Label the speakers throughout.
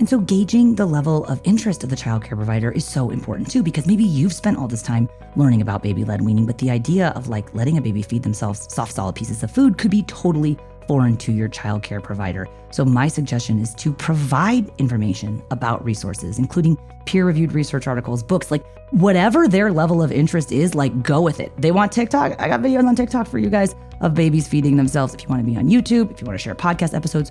Speaker 1: And so gauging the level of interest of the childcare provider is so important too, because maybe you've spent all this time learning about baby led weaning, but the idea of like letting a baby feed themselves soft, solid pieces of food could be totally foreign to your childcare provider. So my suggestion is to provide information about resources, including peer-reviewed research articles, books, like whatever their level of interest is, like go with it. They want TikTok. I got videos on TikTok for you guys of babies feeding themselves. If you want to be on YouTube, if you want to share podcast episodes,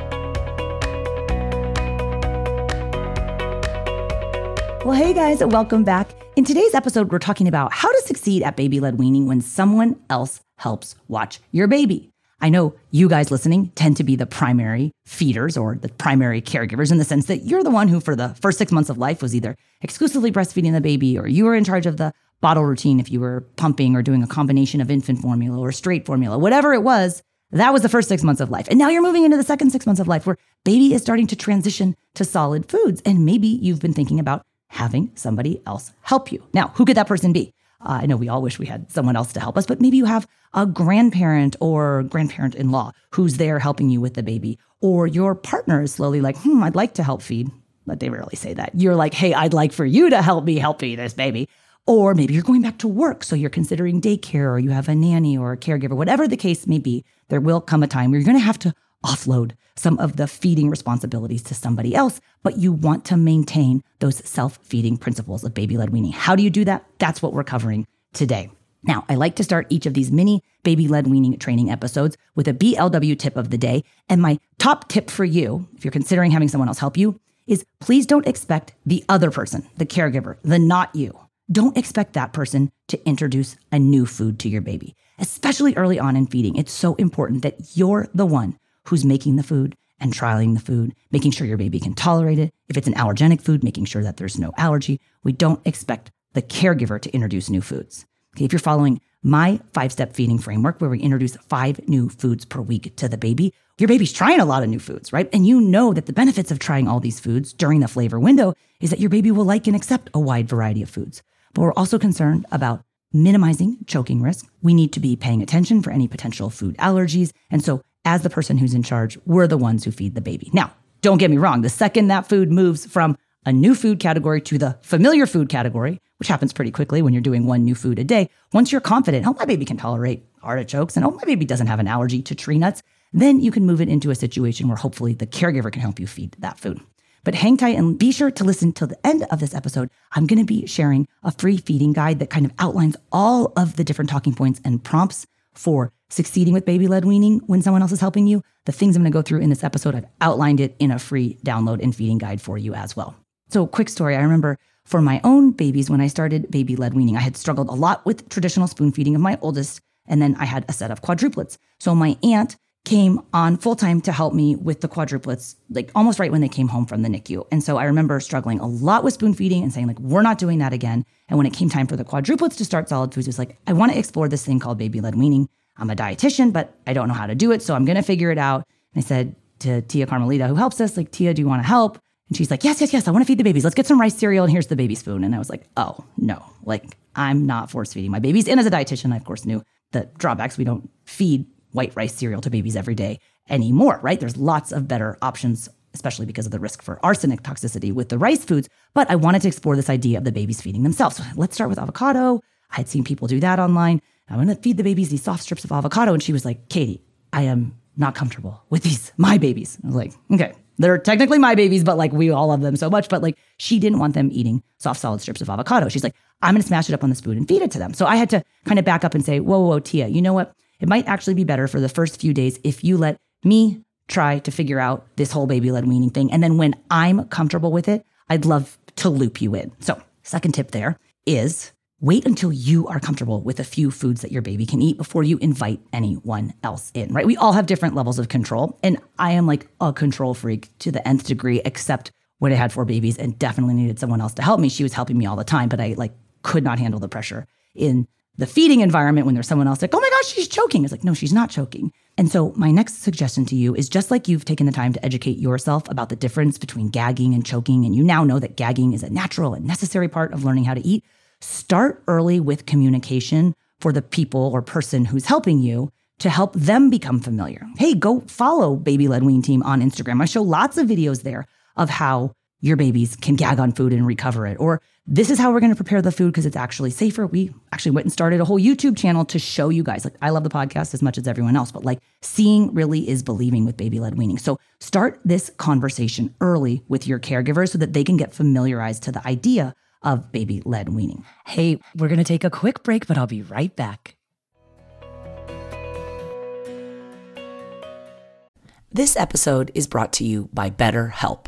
Speaker 1: Well, hey guys, welcome back. In today's episode, we're talking about how to succeed at baby led weaning when someone else helps watch your baby. I know you guys listening tend to be the primary feeders or the primary caregivers in the sense that you're the one who, for the first six months of life, was either exclusively breastfeeding the baby or you were in charge of the bottle routine if you were pumping or doing a combination of infant formula or straight formula, whatever it was. That was the first six months of life. And now you're moving into the second six months of life where baby is starting to transition to solid foods. And maybe you've been thinking about having somebody else help you. Now, who could that person be? Uh, I know we all wish we had someone else to help us, but maybe you have a grandparent or grandparent in law who's there helping you with the baby, or your partner is slowly like, hmm, I'd like to help feed. But they rarely say that. You're like, hey, I'd like for you to help me help feed this baby. Or maybe you're going back to work, so you're considering daycare, or you have a nanny or a caregiver, whatever the case may be. There will come a time where you're going to have to offload some of the feeding responsibilities to somebody else, but you want to maintain those self feeding principles of baby led weaning. How do you do that? That's what we're covering today. Now, I like to start each of these mini baby led weaning training episodes with a BLW tip of the day. And my top tip for you, if you're considering having someone else help you, is please don't expect the other person, the caregiver, the not you. Don't expect that person to introduce a new food to your baby, especially early on in feeding. It's so important that you're the one who's making the food and trialing the food, making sure your baby can tolerate it. If it's an allergenic food, making sure that there's no allergy. We don't expect the caregiver to introduce new foods. Okay, if you're following my five step feeding framework, where we introduce five new foods per week to the baby, your baby's trying a lot of new foods, right? And you know that the benefits of trying all these foods during the flavor window is that your baby will like and accept a wide variety of foods. But we're also concerned about minimizing choking risk. We need to be paying attention for any potential food allergies. And so as the person who's in charge, we're the ones who feed the baby. Now, don't get me wrong. The second that food moves from a new food category to the familiar food category, which happens pretty quickly when you're doing one new food a day, once you're confident, oh, my baby can tolerate artichokes, and oh, my baby doesn't have an allergy to tree nuts, then you can move it into a situation where hopefully the caregiver can help you feed that food. But hang tight and be sure to listen till the end of this episode. I'm going to be sharing a free feeding guide that kind of outlines all of the different talking points and prompts for succeeding with baby led weaning when someone else is helping you. The things I'm going to go through in this episode, I've outlined it in a free download and feeding guide for you as well. So, quick story I remember for my own babies when I started baby led weaning, I had struggled a lot with traditional spoon feeding of my oldest, and then I had a set of quadruplets. So, my aunt came on full time to help me with the quadruplets, like almost right when they came home from the NICU. And so I remember struggling a lot with spoon feeding and saying, like, we're not doing that again. And when it came time for the quadruplets to start solid foods, it was like, I want to explore this thing called baby led weaning. I'm a dietitian, but I don't know how to do it. So I'm going to figure it out. And I said to Tia Carmelita, who helps us, like, Tia, do you want to help? And she's like, yes, yes, yes, I want to feed the babies. Let's get some rice cereal and here's the baby spoon. And I was like, oh, no, like, I'm not force feeding my babies. And as a dietitian, I, of course, knew the drawbacks. We don't feed white rice cereal to babies every day anymore, right? There's lots of better options, especially because of the risk for arsenic toxicity with the rice foods. But I wanted to explore this idea of the babies feeding themselves. So let's start with avocado. I had seen people do that online. I'm to feed the babies these soft strips of avocado. And she was like, Katie, I am not comfortable with these, my babies. I was like, okay, they're technically my babies, but like we all love them so much. But like she didn't want them eating soft solid strips of avocado. She's like, I'm going to smash it up on the spoon and feed it to them. So I had to kind of back up and say, whoa, whoa, whoa, Tia, you know what? It might actually be better for the first few days if you let me try to figure out this whole baby led weaning thing. And then when I'm comfortable with it, I'd love to loop you in. So, second tip there is wait until you are comfortable with a few foods that your baby can eat before you invite anyone else in, right? We all have different levels of control. And I am like a control freak to the nth degree, except when I had four babies and definitely needed someone else to help me. She was helping me all the time, but I like could not handle the pressure in the feeding environment when there's someone else like, oh my gosh, she's choking. It's like, no, she's not choking. And so, my next suggestion to you is just like you've taken the time to educate yourself about the difference between gagging and choking, and you now know that gagging is a natural and necessary part of learning how to eat, start early with communication for the people or person who's helping you to help them become familiar. Hey, go follow Baby Led Wean Team on Instagram. I show lots of videos there of how your babies can gag on food and recover it, or this is how we're going to prepare the food because it's actually safer. We actually went and started a whole YouTube channel to show you guys. Like, I love the podcast as much as everyone else, but like, seeing really is believing with baby led weaning. So, start this conversation early with your caregivers so that they can get familiarized to the idea of baby led weaning. Hey, we're going to take a quick break, but I'll be right back.
Speaker 2: This episode is brought to you by BetterHelp.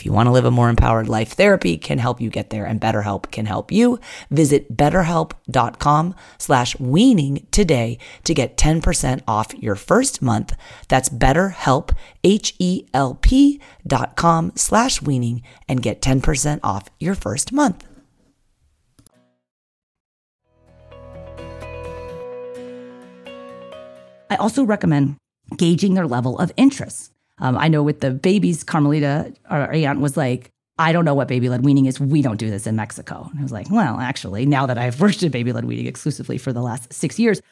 Speaker 2: if you want to live a more empowered life, therapy can help you get there and BetterHelp can help you. Visit betterhelp.com slash weaning today to get 10% off your first month. That's betterhelp, H-E-L-P dot com slash weaning and get 10% off your first month.
Speaker 1: I also recommend gauging their level of interest. Um, I know with the babies, Carmelita, our aunt, was like, I don't know what baby led weaning is. We don't do this in Mexico. And I was like, well, actually, now that I've worked at baby led weaning exclusively for the last six years,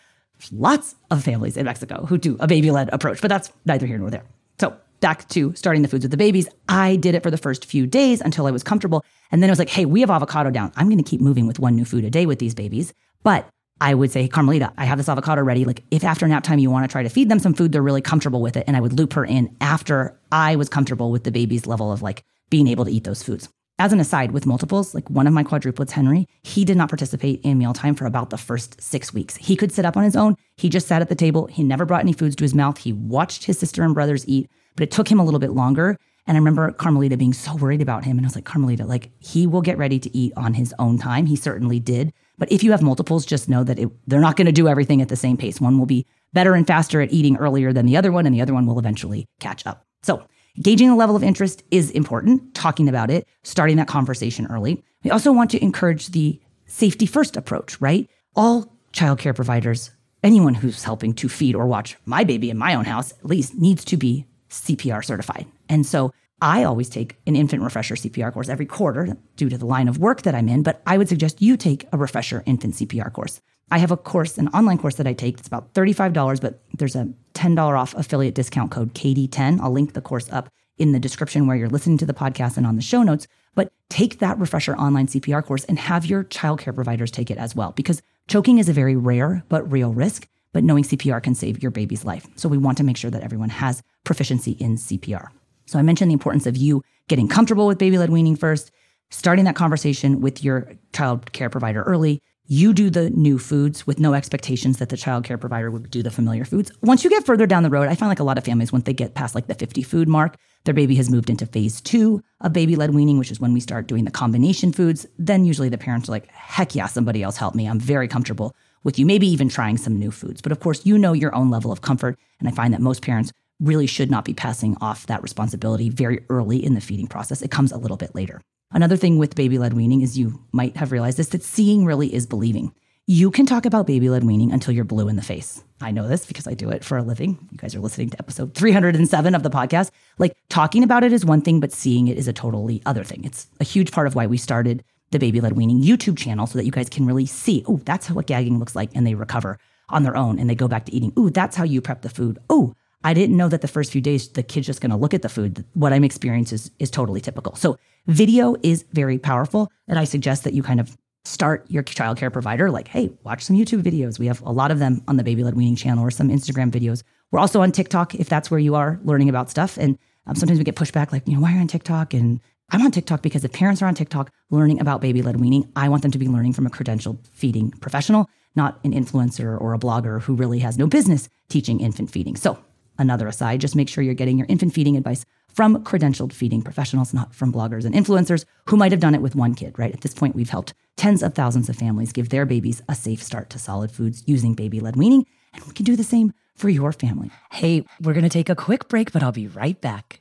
Speaker 1: lots of families in Mexico who do a baby led approach, but that's neither here nor there. So back to starting the foods with the babies. I did it for the first few days until I was comfortable. And then I was like, hey, we have avocado down. I'm going to keep moving with one new food a day with these babies. But I would say, Carmelita, I have this avocado ready. Like, if after nap time you want to try to feed them some food, they're really comfortable with it. And I would loop her in after I was comfortable with the baby's level of like being able to eat those foods. As an aside, with multiples, like one of my quadruplets, Henry, he did not participate in mealtime for about the first six weeks. He could sit up on his own. He just sat at the table. He never brought any foods to his mouth. He watched his sister and brothers eat, but it took him a little bit longer. And I remember Carmelita being so worried about him. And I was like, Carmelita, like he will get ready to eat on his own time. He certainly did. But if you have multiples, just know that it, they're not going to do everything at the same pace. One will be better and faster at eating earlier than the other one, and the other one will eventually catch up. So, gauging the level of interest is important, talking about it, starting that conversation early. We also want to encourage the safety first approach, right? All childcare providers, anyone who's helping to feed or watch my baby in my own house, at least needs to be CPR certified. And so I always take an infant refresher CPR course every quarter due to the line of work that I'm in, but I would suggest you take a refresher infant CPR course. I have a course, an online course that I take. It's about $35, but there's a $10 off affiliate discount code KD10. I'll link the course up in the description where you're listening to the podcast and on the show notes. But take that refresher online CPR course and have your childcare providers take it as well, because choking is a very rare but real risk. But knowing CPR can save your baby's life. So we want to make sure that everyone has proficiency in CPR. So I mentioned the importance of you getting comfortable with baby led weaning first, starting that conversation with your child care provider early. You do the new foods with no expectations that the child care provider would do the familiar foods. Once you get further down the road, I find like a lot of families, once they get past like the 50 food mark, their baby has moved into phase two of baby led weaning, which is when we start doing the combination foods. Then usually the parents are like, heck yeah, somebody else help me. I'm very comfortable with you, maybe even trying some new foods. But of course, you know your own level of comfort. And I find that most parents really should not be passing off that responsibility very early in the feeding process. It comes a little bit later. Another thing with baby led weaning is you might have realized this that seeing really is believing. You can talk about baby led weaning until you're blue in the face. I know this because I do it for a living. You guys are listening to episode 307 of the podcast. Like talking about it is one thing, but seeing it is a totally other thing. It's a huge part of why we started the baby led weaning YouTube channel so that you guys can really see, oh, that's what gagging looks like. And they recover on their own and they go back to eating. Oh, that's how you prep the food. Oh, I didn't know that the first few days the kid's just going to look at the food. What I'm experiencing is, is totally typical. So video is very powerful. And I suggest that you kind of start your childcare provider like, hey, watch some YouTube videos. We have a lot of them on the Baby Led Weaning channel or some Instagram videos. We're also on TikTok if that's where you are learning about stuff. And um, sometimes we get pushback like, you know, why are you on TikTok? And I'm on TikTok because if parents are on TikTok learning about baby led weaning, I want them to be learning from a credentialed feeding professional, not an influencer or a blogger who really has no business teaching infant feeding. So Another aside, just make sure you're getting your infant feeding advice from credentialed feeding professionals, not from bloggers and influencers who might have done it with one kid, right? At this point, we've helped tens of thousands of families give their babies a safe start to solid foods using baby led weaning, and we can do the same for your family. Hey, we're going to take a quick break, but I'll be right back.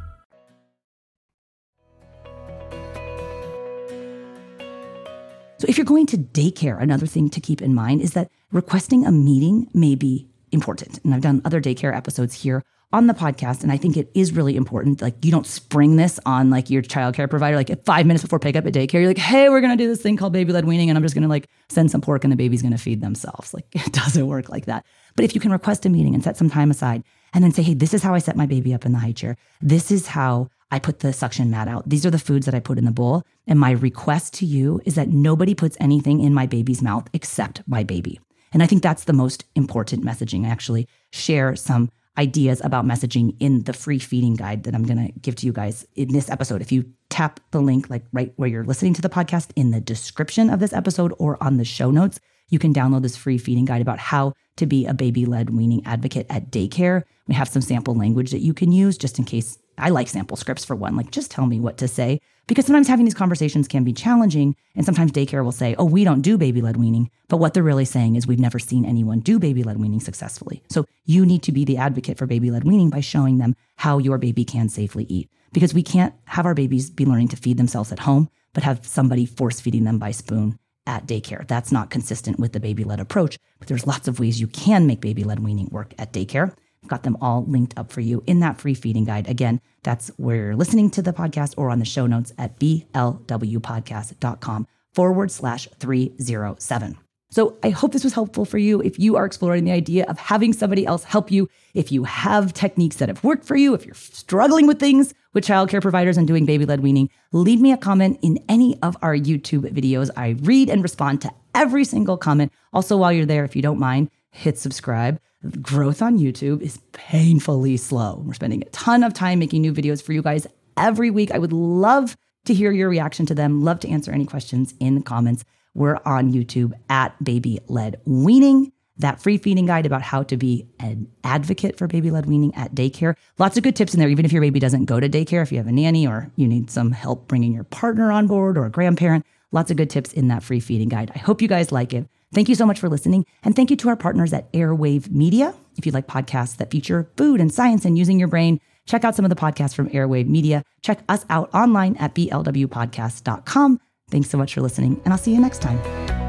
Speaker 1: So, if you're going to daycare, another thing to keep in mind is that requesting a meeting may be important. And I've done other daycare episodes here on the podcast, and I think it is really important. Like, you don't spring this on like your childcare provider, like five minutes before pickup at daycare. You're like, hey, we're gonna do this thing called baby led weaning, and I'm just gonna like send some pork, and the baby's gonna feed themselves. Like, it doesn't work like that. But if you can request a meeting and set some time aside, and then say, hey, this is how I set my baby up in the high chair. This is how I put the suction mat out. These are the foods that I put in the bowl. And my request to you is that nobody puts anything in my baby's mouth except my baby. And I think that's the most important messaging. I actually share some ideas about messaging in the free feeding guide that I'm going to give to you guys in this episode. If you tap the link, like right where you're listening to the podcast in the description of this episode or on the show notes, you can download this free feeding guide about how to be a baby led weaning advocate at daycare. We have some sample language that you can use just in case I like sample scripts for one. Like, just tell me what to say. Because sometimes having these conversations can be challenging. And sometimes daycare will say, oh, we don't do baby led weaning. But what they're really saying is, we've never seen anyone do baby led weaning successfully. So you need to be the advocate for baby led weaning by showing them how your baby can safely eat. Because we can't have our babies be learning to feed themselves at home, but have somebody force feeding them by spoon at daycare. That's not consistent with the baby led approach. But there's lots of ways you can make baby led weaning work at daycare. Got them all linked up for you in that free feeding guide. Again, that's where you're listening to the podcast or on the show notes at blwpodcast.com forward slash 307. So I hope this was helpful for you. If you are exploring the idea of having somebody else help you, if you have techniques that have worked for you, if you're struggling with things with childcare providers and doing baby led weaning, leave me a comment in any of our YouTube videos. I read and respond to every single comment. Also, while you're there, if you don't mind, hit subscribe. Growth on YouTube is painfully slow. We're spending a ton of time making new videos for you guys every week. I would love to hear your reaction to them. Love to answer any questions in the comments. We're on YouTube at Baby Led Weaning. That free feeding guide about how to be an advocate for baby led weaning at daycare. Lots of good tips in there, even if your baby doesn't go to daycare, if you have a nanny or you need some help bringing your partner on board or a grandparent. Lots of good tips in that free feeding guide. I hope you guys like it. Thank you so much for listening. And thank you to our partners at Airwave Media. If you like podcasts that feature food and science and using your brain, check out some of the podcasts from Airwave Media. Check us out online at blwpodcast.com. Thanks so much for listening, and I'll see you next time.